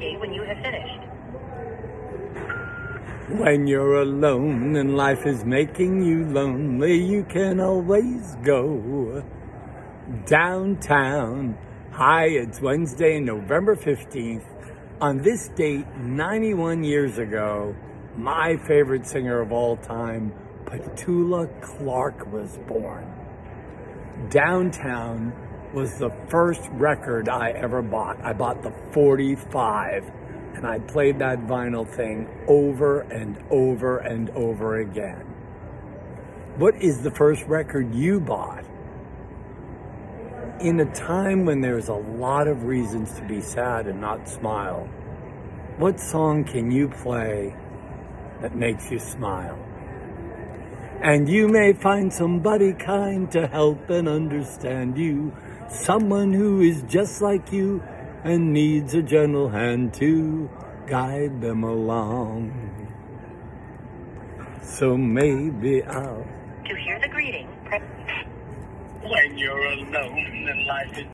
when you have finished. When you're alone and life is making you lonely, you can always go downtown. Hi, it's Wednesday, November 15th. On this date, 91 years ago, my favorite singer of all time, Petula Clark, was born. Downtown was the first record I ever bought. I bought the 45 and I played that vinyl thing over and over and over again. What is the first record you bought? In a time when there's a lot of reasons to be sad and not smile, what song can you play that makes you smile? And you may find somebody kind to help and understand you, someone who is just like you and needs a gentle hand to guide them along. So maybe I'll. To hear the greeting, press When you're alone and life is